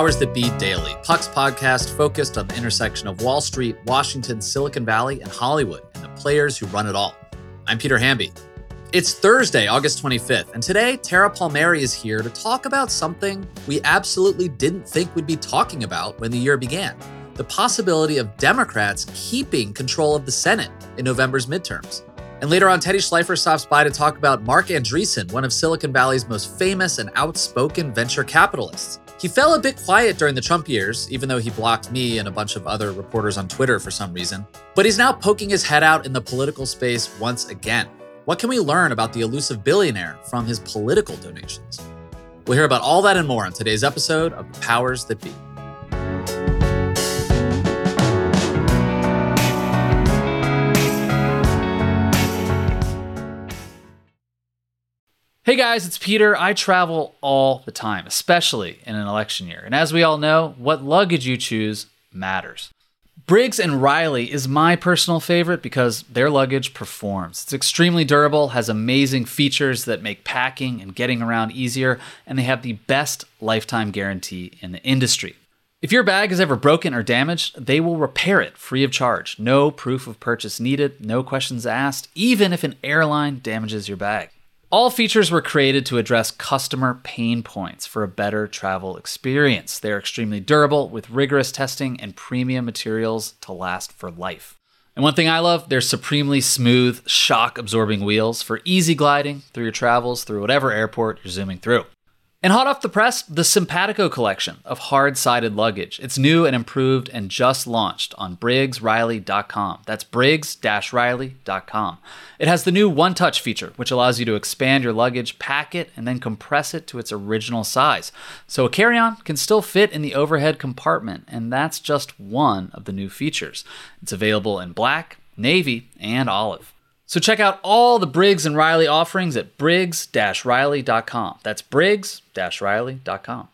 Powers That Be Daily, Puck's podcast focused on the intersection of Wall Street, Washington, Silicon Valley, and Hollywood, and the players who run it all. I'm Peter Hamby. It's Thursday, August 25th, and today Tara Palmieri is here to talk about something we absolutely didn't think we'd be talking about when the year began the possibility of Democrats keeping control of the Senate in November's midterms. And later on, Teddy Schleifer stops by to talk about Marc Andreessen, one of Silicon Valley's most famous and outspoken venture capitalists. He fell a bit quiet during the Trump years, even though he blocked me and a bunch of other reporters on Twitter for some reason. But he's now poking his head out in the political space once again. What can we learn about the elusive billionaire from his political donations? We'll hear about all that and more on today's episode of Powers That Be. Hey guys, it's Peter. I travel all the time, especially in an election year. And as we all know, what luggage you choose matters. Briggs and Riley is my personal favorite because their luggage performs. It's extremely durable, has amazing features that make packing and getting around easier, and they have the best lifetime guarantee in the industry. If your bag is ever broken or damaged, they will repair it free of charge. No proof of purchase needed, no questions asked, even if an airline damages your bag. All features were created to address customer pain points for a better travel experience. They're extremely durable with rigorous testing and premium materials to last for life. And one thing I love, they're supremely smooth, shock absorbing wheels for easy gliding through your travels through whatever airport you're zooming through. And hot off the press, the Simpatico collection of hard sided luggage. It's new and improved and just launched on BriggsRiley.com. That's Briggs Riley.com. It has the new One Touch feature, which allows you to expand your luggage, pack it, and then compress it to its original size. So a carry on can still fit in the overhead compartment, and that's just one of the new features. It's available in black, navy, and olive. So check out all the Briggs and Riley offerings at briggs-riley.com. That's briggs-riley.com.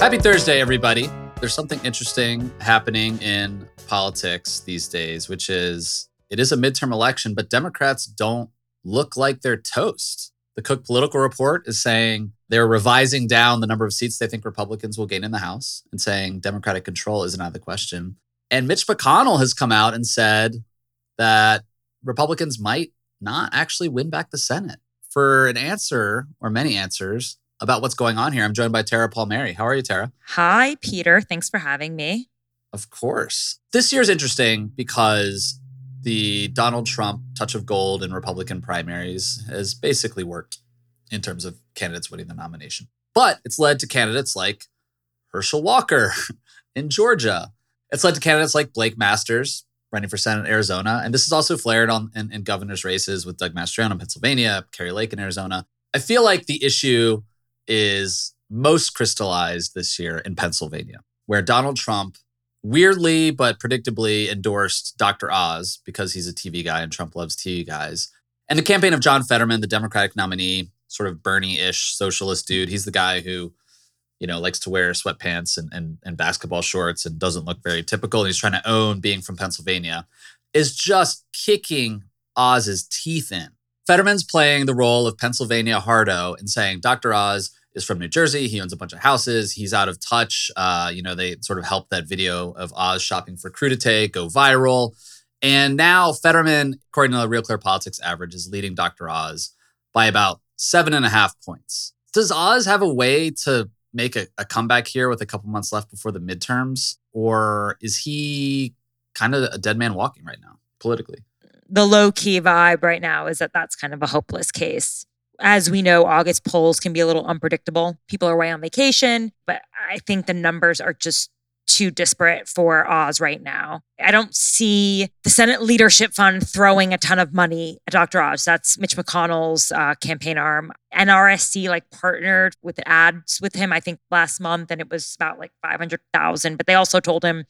Happy Thursday, everybody. There's something interesting happening in politics these days, which is it is a midterm election, but Democrats don't look like they're toast. The Cook Political Report is saying they're revising down the number of seats they think Republicans will gain in the House and saying Democratic control isn't out of the question. And Mitch McConnell has come out and said that Republicans might not actually win back the Senate. For an answer or many answers about what's going on here, I'm joined by Tara Palmieri. How are you, Tara? Hi, Peter. Thanks for having me. Of course. This year is interesting because the Donald Trump touch of gold in Republican primaries has basically worked in terms of candidates winning the nomination. But it's led to candidates like Herschel Walker in Georgia, it's led to candidates like Blake Masters running for Senate in Arizona. And this has also flared on in, in governor's races with Doug Mastriano in Pennsylvania, Kari Lake in Arizona. I feel like the issue is most crystallized this year in Pennsylvania, where Donald Trump weirdly but predictably endorsed Dr. Oz because he's a TV guy and Trump loves TV guys. And the campaign of John Fetterman, the Democratic nominee, sort of Bernie ish socialist dude, he's the guy who you know, likes to wear sweatpants and, and, and basketball shorts and doesn't look very typical. And he's trying to own being from Pennsylvania, is just kicking Oz's teeth in. Fetterman's playing the role of Pennsylvania Hardo and saying Dr. Oz is from New Jersey. He owns a bunch of houses. He's out of touch. Uh, you know, they sort of helped that video of Oz shopping for crudité go viral. And now Fetterman, according to the Real Clear Politics average, is leading Dr. Oz by about seven and a half points. Does Oz have a way to make a, a comeback here with a couple months left before the midterms? Or is he kind of a dead man walking right now politically? The low key vibe right now is that that's kind of a hopeless case. As we know, August polls can be a little unpredictable. People are away on vacation, but I think the numbers are just too disparate for Oz right now. I don't see the Senate Leadership Fund throwing a ton of money at Dr. Oz. That's Mitch McConnell's uh, campaign arm. NRSC like partnered with ads with him, I think last month, and it was about like 500,000. But they also told him,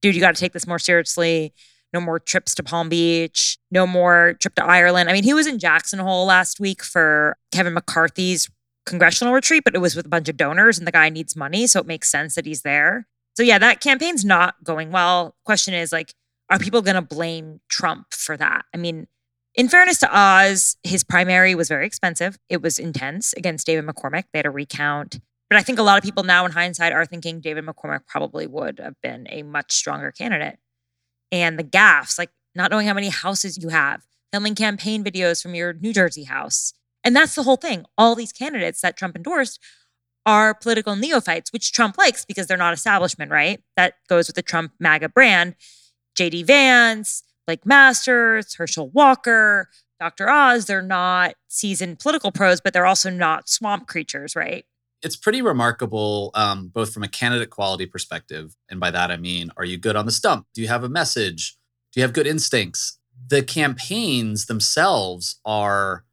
dude, you got to take this more seriously. No more trips to Palm Beach, no more trip to Ireland. I mean, he was in Jackson Hole last week for Kevin McCarthy's congressional retreat, but it was with a bunch of donors and the guy needs money. So it makes sense that he's there. So yeah, that campaign's not going well. Question is like, are people going to blame Trump for that? I mean, In fairness to Oz, his primary was very expensive. It was intense against David McCormick. They had a recount. But I think a lot of people now, in hindsight, are thinking David McCormick probably would have been a much stronger candidate. And the gaffes, like not knowing how many houses you have, filming campaign videos from your New Jersey house. And that's the whole thing. All these candidates that Trump endorsed are political neophytes, which Trump likes because they're not establishment, right? That goes with the Trump MAGA brand. JD Vance, Blake Masters, Herschel Walker, Dr. Oz, they're not seasoned political pros, but they're also not swamp creatures, right? It's pretty remarkable, um, both from a candidate quality perspective. And by that, I mean, are you good on the stump? Do you have a message? Do you have good instincts? The campaigns themselves are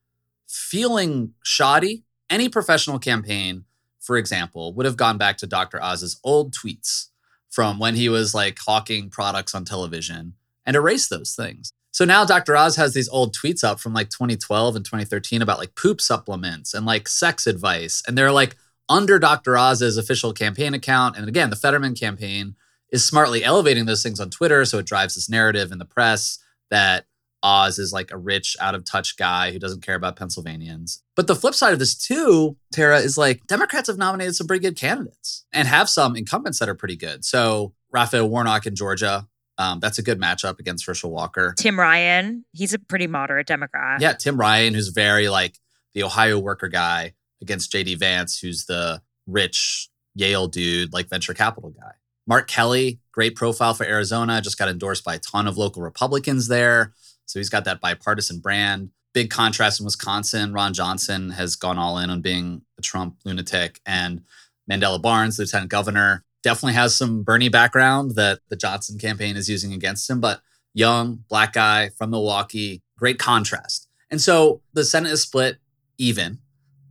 feeling shoddy. Any professional campaign, for example, would have gone back to Dr. Oz's old tweets from when he was like hawking products on television and erase those things. So now Dr. Oz has these old tweets up from like 2012 and 2013 about like poop supplements and like sex advice. And they're like under Dr. Oz's official campaign account. And again, the Fetterman campaign is smartly elevating those things on Twitter. So it drives this narrative in the press that Oz is like a rich, out of touch guy who doesn't care about Pennsylvanians. But the flip side of this, too, Tara, is like Democrats have nominated some pretty good candidates and have some incumbents that are pretty good. So Raphael Warnock in Georgia, um, that's a good matchup against Herschel Walker. Tim Ryan, he's a pretty moderate Democrat. Yeah, Tim Ryan, who's very like the Ohio worker guy against JD Vance, who's the rich Yale dude, like venture capital guy. Mark Kelly, great profile for Arizona, just got endorsed by a ton of local Republicans there. So he's got that bipartisan brand. Big contrast in Wisconsin. Ron Johnson has gone all in on being a Trump lunatic. And Mandela Barnes, lieutenant governor, definitely has some Bernie background that the Johnson campaign is using against him, but young, black guy from Milwaukee, great contrast. And so the Senate is split even.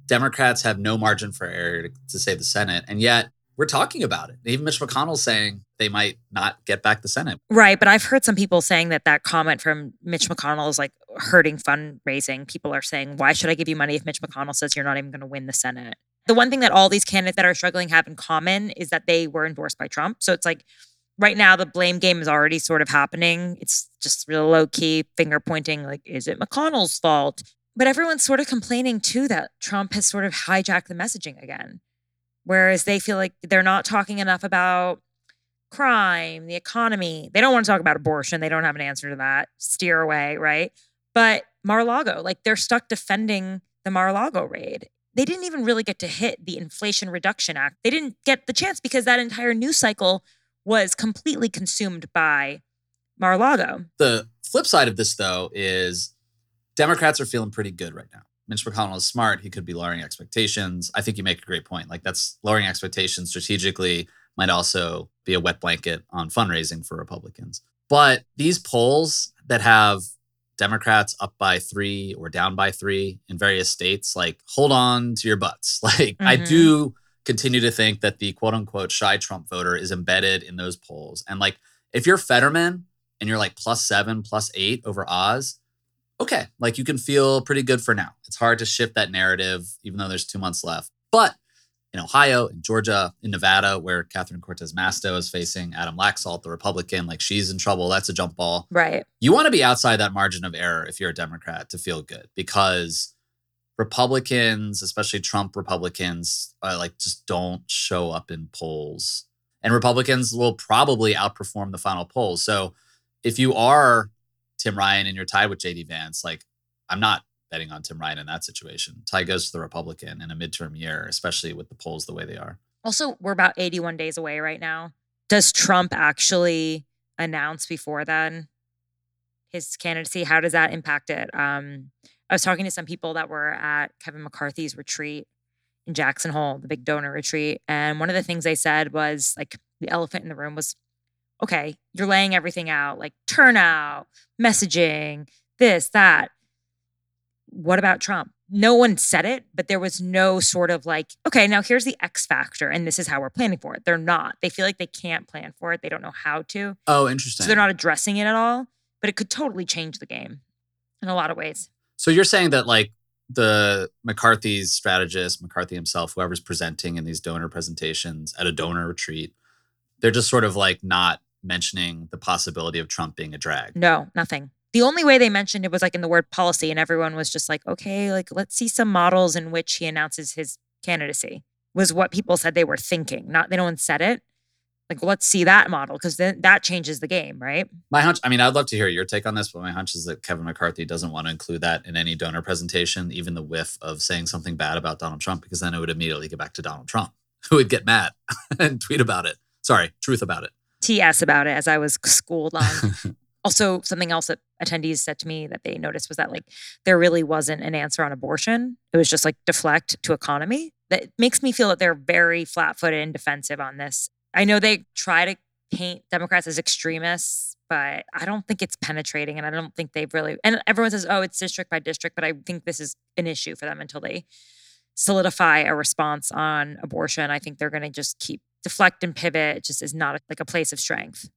Democrats have no margin for error to, save the Senate. And yet we're talking about it. Even Mitch McConnell saying they might not get back the Senate. Right. But I've heard some people saying that that comment from Mitch McConnell is like hurting fundraising. People are saying, why should I give you money if Mitch McConnell says you're not even going to win the Senate? The one thing that all these candidates that are struggling have in common is that they were endorsed by Trump. So it's like right now the blame game is already sort of happening. It's just real low key finger pointing like, is it McConnell's fault? But everyone's sort of complaining too that Trump has sort of hijacked the messaging again whereas they feel like they're not talking enough about crime, the economy. They don't want to talk about abortion. They don't have an answer to that. Steer away, right? But Mar-a-Lago, like they're stuck defending the Mar-a-Lago raid. They didn't even really get to hit the Inflation Reduction Act. They didn't get the chance because that entire news cycle was completely consumed by Mar-a-Lago. The flip side of this, though, is Democrats are feeling pretty good right now. Mitch McConnell is smart. He could be lowering expectations. I think you make a great point. Like that's lowering expectations strategically might also be a wet blanket on fundraising for Republicans. But these polls that have Democrats up by three or down by three in various states, like hold on to your butts. Like mm-hmm. I do continue to think that the quote unquote shy Trump voter is embedded in those polls. And like if you're Fetterman and you're like plus seven, plus eight over Oz, okay, like you can feel pretty good for now. It's hard to shift that narrative, even though there's two months left. But in Ohio, in Georgia, in Nevada, where Catherine Cortez Masto is facing Adam Laxalt, the Republican, like she's in trouble. That's a jump ball. Right. You want to be outside that margin of error if you're a Democrat to feel good because Republicans, especially Trump Republicans, uh, like just don't show up in polls. And Republicans will probably outperform the final polls. So if you are Tim Ryan and you're tied with JD Vance, like I'm not betting on Tim Ryan in that situation. Tie goes to the Republican in a midterm year, especially with the polls the way they are. Also, we're about 81 days away right now. Does Trump actually announce before then his candidacy? How does that impact it? Um, I was talking to some people that were at Kevin McCarthy's retreat in Jackson Hole, the big donor retreat. And one of the things they said was like the elephant in the room was okay, you're laying everything out like turnout, messaging, this, that. What about Trump? No one said it, but there was no sort of like, okay, now here's the X factor, and this is how we're planning for it. They're not. They feel like they can't plan for it. They don't know how to. Oh, interesting. So they're not addressing it at all, but it could totally change the game in a lot of ways. So you're saying that like the McCarthy's strategist, McCarthy himself, whoever's presenting in these donor presentations at a donor retreat, they're just sort of like not mentioning the possibility of Trump being a drag. No, nothing. The only way they mentioned it was like in the word policy, and everyone was just like, okay, like let's see some models in which he announces his candidacy, was what people said they were thinking. Not, they no one said it. Like, let's see that model because then that changes the game, right? My hunch, I mean, I'd love to hear your take on this, but my hunch is that Kevin McCarthy doesn't want to include that in any donor presentation, even the whiff of saying something bad about Donald Trump, because then it would immediately get back to Donald Trump, who would get mad and tweet about it. Sorry, truth about it. TS about it as I was schooled on. also, something else that attendees said to me that they noticed was that like there really wasn't an answer on abortion. It was just like deflect to economy. That makes me feel that they're very flat footed and defensive on this. I know they try to paint Democrats as extremists, but I don't think it's penetrating. And I don't think they've really, and everyone says, oh, it's district by district, but I think this is an issue for them until they solidify a response on abortion. I think they're going to just keep deflect and pivot. Just is not like a place of strength.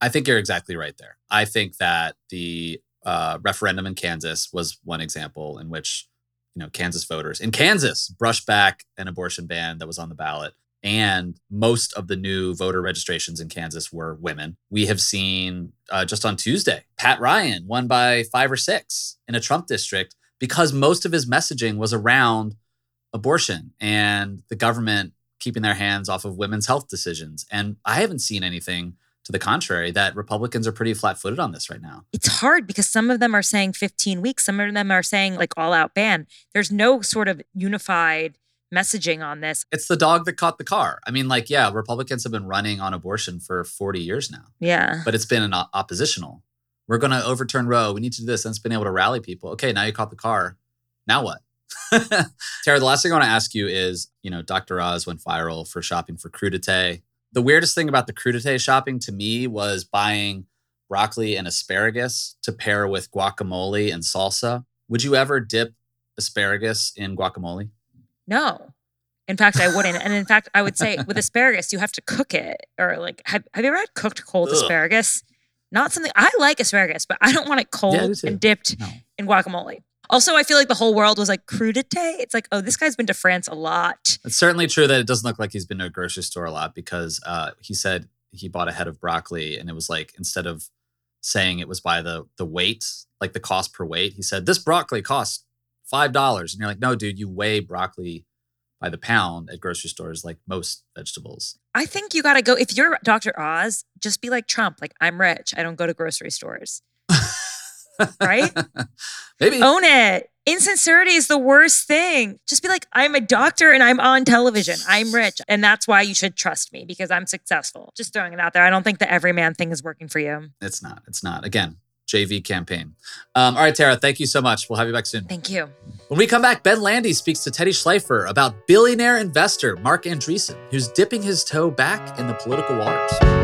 I think you're exactly right there. I think that the uh, referendum in Kansas was one example in which, you know, Kansas voters in Kansas brushed back an abortion ban that was on the ballot and most of the new voter registrations in Kansas were women. We have seen uh, just on Tuesday, Pat Ryan won by five or six in a Trump district because most of his messaging was around abortion and the government keeping their hands off of women's health decisions. And I haven't seen anything to the contrary that Republicans are pretty flat footed on this right now. It's hard because some of them are saying 15 weeks, some of them are saying like all out ban. There's no sort of unified messaging on this. It's the dog that caught the car. I mean, like, yeah, Republicans have been running on abortion for 40 years now. Yeah. But it's been an oppositional. We're going to overturn Roe. We need to do this. And it's been able to rally people. Okay, now you caught the car. Now what? Tara, the last thing I want to ask you is, you know, Dr. Oz went viral for shopping for crudité. The weirdest thing about the crudité shopping to me was buying broccoli and asparagus to pair with guacamole and salsa. Would you ever dip asparagus in guacamole? No. In fact, I wouldn't. and in fact, I would say with asparagus, you have to cook it. Or like, have, have you ever had cooked cold Ugh. asparagus? Not something I like asparagus, but I don't want it cold yeah, and dipped no. in guacamole. Also, I feel like the whole world was like crudité. It's like, oh, this guy's been to France a lot. It's certainly true that it doesn't look like he's been to a grocery store a lot because uh, he said he bought a head of broccoli and it was like instead of saying it was by the the weight, like the cost per weight, he said this broccoli costs five dollars, and you're like, no, dude, you weigh broccoli by the pound at grocery stores like most vegetables. I think you got to go if you're Dr. Oz, just be like Trump, like I'm rich, I don't go to grocery stores. Right? Maybe own it. Insincerity is the worst thing. Just be like, I'm a doctor and I'm on television. I'm rich. And that's why you should trust me because I'm successful. Just throwing it out there. I don't think the everyman thing is working for you. It's not. It's not. Again, JV campaign. Um, all right, Tara, thank you so much. We'll have you back soon. Thank you. When we come back, Ben Landy speaks to Teddy Schleifer about billionaire investor Marc Andreessen, who's dipping his toe back in the political waters.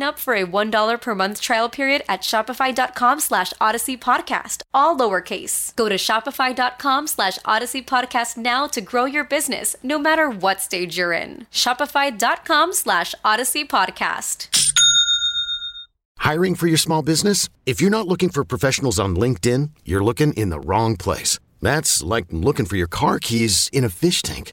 up for a $1 per month trial period at shopify.com slash odyssey podcast, all lowercase. Go to shopify.com slash odyssey podcast now to grow your business, no matter what stage you're in. Shopify.com slash odyssey podcast. Hiring for your small business? If you're not looking for professionals on LinkedIn, you're looking in the wrong place. That's like looking for your car keys in a fish tank.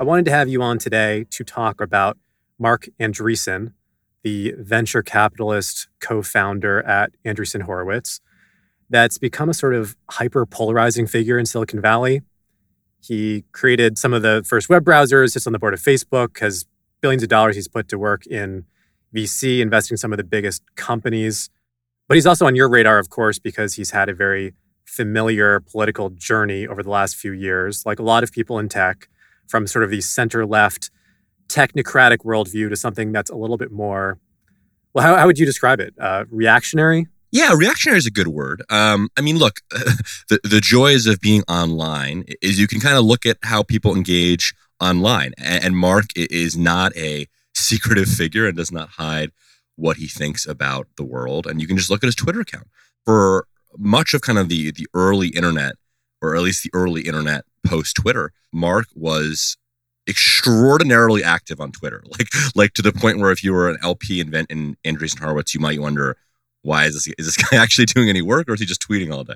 I wanted to have you on today to talk about Marc Andreessen, the venture capitalist co-founder at Andreessen Horowitz that's become a sort of hyper polarizing figure in Silicon Valley. He created some of the first web browsers, sits on the board of Facebook, has billions of dollars he's put to work in VC, investing in some of the biggest companies. But he's also on your radar, of course, because he's had a very familiar political journey over the last few years, like a lot of people in tech, from sort of the center left technocratic worldview to something that's a little bit more, well, how, how would you describe it? Uh, reactionary? Yeah, reactionary is a good word. Um, I mean, look, the, the joys of being online is you can kind of look at how people engage online. And, and Marc is not a secretive figure and does not hide what he thinks about the world. And you can just look at his Twitter account. For much of kind of the the early internet, or at least the early internet post Twitter, Marc was extraordinarily active on Twitter. Like like to the point where if you were an LP in, in Andreessen Horowitz, you might wonder why is this is this guy actually doing any work or is he just tweeting all day?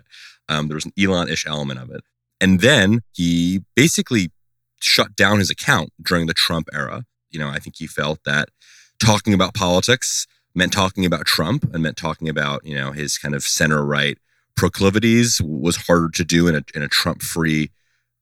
Um, there was an Elon-ish element of it, and then he basically shut down his account during the Trump era. You know, I think he felt that talking about politics meant talking about Trump and meant talking about you know his kind of center right proclivities was harder to do in a in a Trump free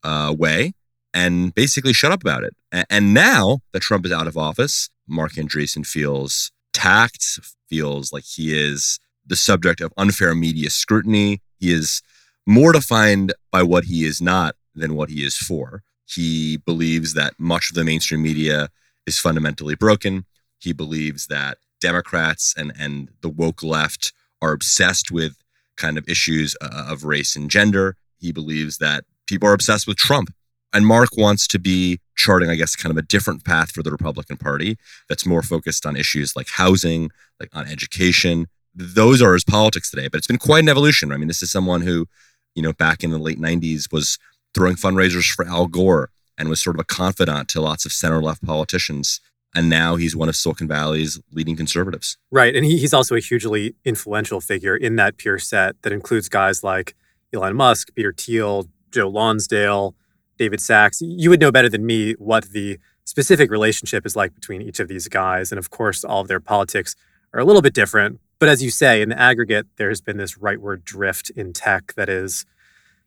uh, way, and basically shut up about it. And, and now that Trump is out of office, Marc Andreessen feels tact, feels like he is the subject of unfair media scrutiny. He is more defined by what he is not than what he is for. He believes that much of the mainstream media is fundamentally broken. He believes that Democrats and, and the woke left are obsessed with kind of issues uh, of race and gender. He believes that people are obsessed with Trump. And Marc wants to be charting, I guess, kind of a different path for the Republican Party that's more focused on issues like housing, like on education. Those are his politics today, but it's been quite an evolution. I mean, this is someone who, you know, back in the late 90s was throwing fundraisers for Al Gore and was sort of a confidant to lots of center left politicians. And now he's one of Silicon Valley's leading conservatives. Right. And he, he's also a hugely influential figure in that peer set that includes guys like Elon Musk, Peter Thiel, Joe Lonsdale, David Sacks. You would know better than me what the specific relationship is like between each of these guys. And of course, all of their politics are a little bit different. But as you say, in the aggregate, there's been this rightward drift in tech that is,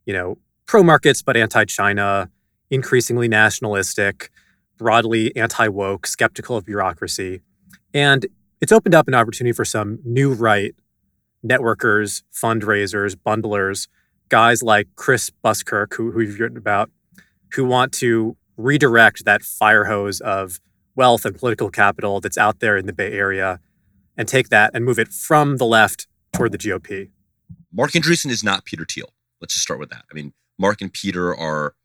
you know, pro markets, but anti China, increasingly nationalistic, broadly anti woke, skeptical of bureaucracy. And it's opened up an opportunity for some new right networkers, fundraisers, bundlers, guys like Chris Buskirk, who, who you've written about, who want to redirect that fire hose of wealth and political capital that's out there in the Bay Area and take that and move it from the left toward the GOP. Marc Andreessen is not Peter Thiel. Let's just start with that. I mean, Marc and Peter are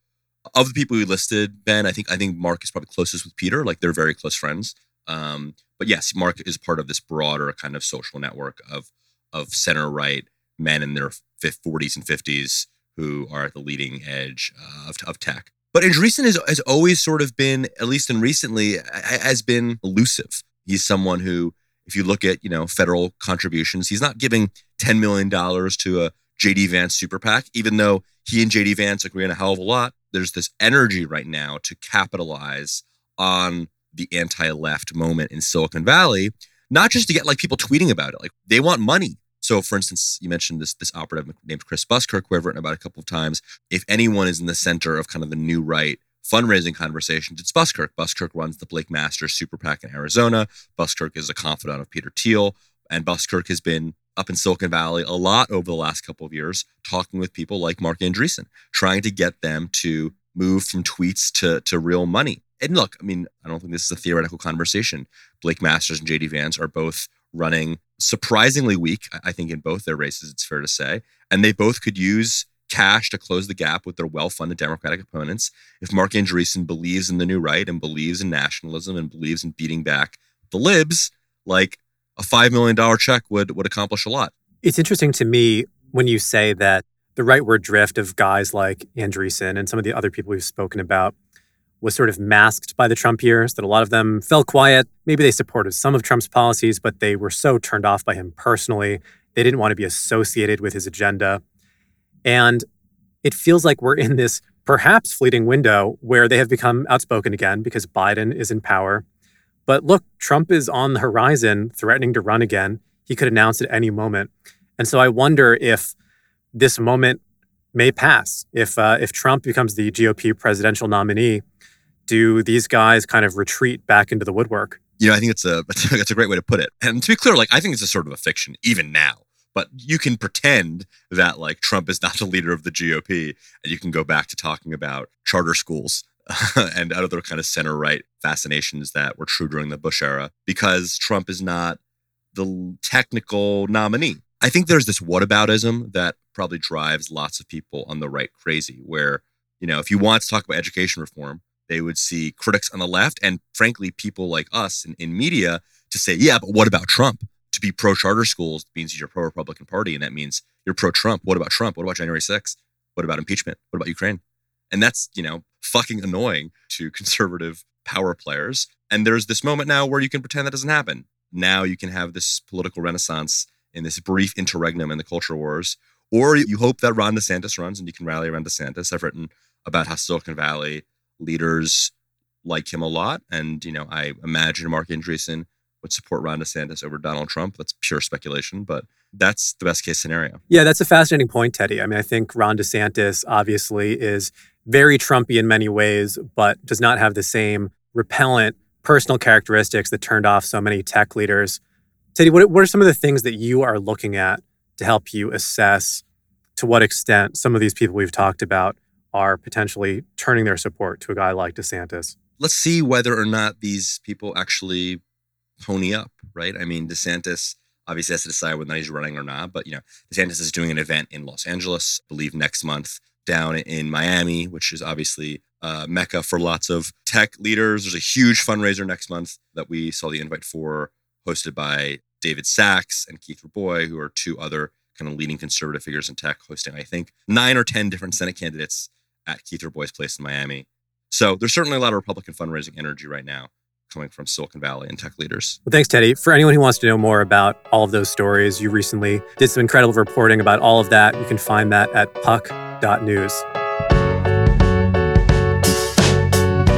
of the people we listed, Ben, I think I think Marc is probably closest with Peter. Like they're very close friends. Um, but yes, Marc is part of this broader kind of social network of of center right men in their 40s and 50s who are at the leading edge uh, of, of tech. But Andreessen has, has always sort of been, at least in recently, has been elusive. He's someone who, if you look at, you know, federal contributions, he's not giving $10 million to a JD Vance super PAC, even though he and JD Vance agree on a hell of a lot. There's this energy right now to capitalize on the anti-left moment in Silicon Valley, not just to get like people tweeting about it. Like they want money. So, for instance, you mentioned this this operative named Chris Buskirk, who I've written about a couple of times. If anyone is in the center of kind of the new right fundraising conversations, it's Buskirk. Buskirk runs the Blake Masters Super PAC in Arizona. Buskirk is a confidant of Peter Thiel, and Buskirk has been up in Silicon Valley a lot over the last couple of years, talking with people like Marc Andreessen, trying to get them to move from tweets to to real money. And look, I mean, I don't think this is a theoretical conversation. Blake Masters and JD Vance are both running surprisingly weak, I think, in both their races, it's fair to say. And they both could use cash to close the gap with their well-funded Democratic opponents. If Marc Andreessen believes in the new right and believes in nationalism and believes in beating back the libs, like a five million dollar check would would accomplish a lot. It's interesting to me when you say that the rightward drift of guys like Andreessen and some of the other people we've spoken about was sort of masked by the Trump years, that a lot of them fell quiet. Maybe they supported some of Trump's policies, but they were so turned off by him personally. They didn't want to be associated with his agenda. And it feels like we're in this perhaps fleeting window where they have become outspoken again because Biden is in power. But look, Trump is on the horizon, threatening to run again. He could announce at any moment. And so I wonder if this moment may pass. If uh, if Trump becomes the GOP presidential nominee, do these guys kind of retreat back into the woodwork? You know, I think it's a that's a great way to put it. And to be clear, like I think it's a sort of a fiction even now. But you can pretend that like Trump is not the leader of the GOP, and you can go back to talking about charter schools and other kind of center right fascinations that were true during the Bush era because Trump is not the technical nominee. I think there's this whataboutism that probably drives lots of people on the right crazy, where, you know, if you want to talk about education reform, they would see critics on the left and, frankly, people like us in, in media to say, yeah, but what about Trump? To be pro charter schools means you're pro Republican Party, and that means you're pro Trump. What about Trump? What about January 6th? What about impeachment? What about Ukraine? And that's, you know, fucking annoying to conservative power players. And there's this moment now where you can pretend that doesn't happen. Now you can have this political renaissance in this brief interregnum in the culture wars. Or you hope that Ron DeSantis runs and you can rally around DeSantis. I've written about how Silicon Valley leaders like him a lot. And, you know, I imagine Marc Andreessen would support Ron DeSantis over Donald Trump. That's pure speculation, but that's the best case scenario. Yeah, that's a fascinating point, Teddy. I mean, I think Ron DeSantis obviously is very Trumpy in many ways, but does not have the same repellent personal characteristics that turned off so many tech leaders. Teddy, what, what are some of the things that you are looking at to help you assess to what extent some of these people we've talked about are potentially turning their support to a guy like DeSantis? Let's see whether or not these people actually pony up, right? I mean, DeSantis obviously has to decide whether he's running or not, but you know, DeSantis is doing an event in Los Angeles, I believe next month, down in Miami, which is obviously uh, mecca for lots of tech leaders. There's a huge fundraiser next month that we saw the invite for, hosted by David Sacks and Keith Rabois, who are two other kind of leading conservative figures in tech, hosting, I think, nine or 10 different Senate candidates at Keith Rabois' place in Miami. So there's certainly a lot of Republican fundraising energy right now coming from Silicon Valley and tech leaders. Well, thanks, Teddy. For anyone who wants to know more about all of those stories, you recently did some incredible reporting about all of that. You can find that at puck.news.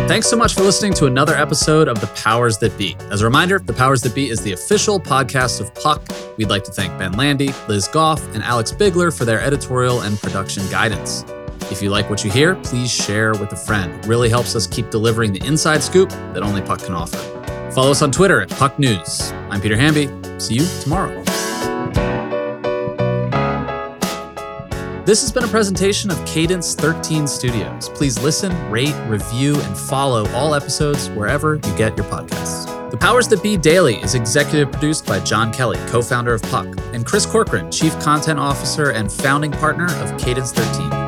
Thanks so much for listening to another episode of The Powers That Be. As a reminder, The Powers That Be is the official podcast of Puck. We'd like to thank Ben Landy, Liz Goff, and Alex Bigler for their editorial and production guidance. If you like what you hear, please share with a friend. It really helps us keep delivering the inside scoop that only Puck can offer. Follow us on Twitter at Puck News. I'm Peter Hamby. See you tomorrow. This has been a presentation of Cadence 13 Studios. Please listen, rate, review, and follow all episodes wherever you get your podcasts. The Powers That Be Daily is executive produced by John Kelly, co founder of Puck, and Chris Corcoran, chief content officer and founding partner of Cadence 13.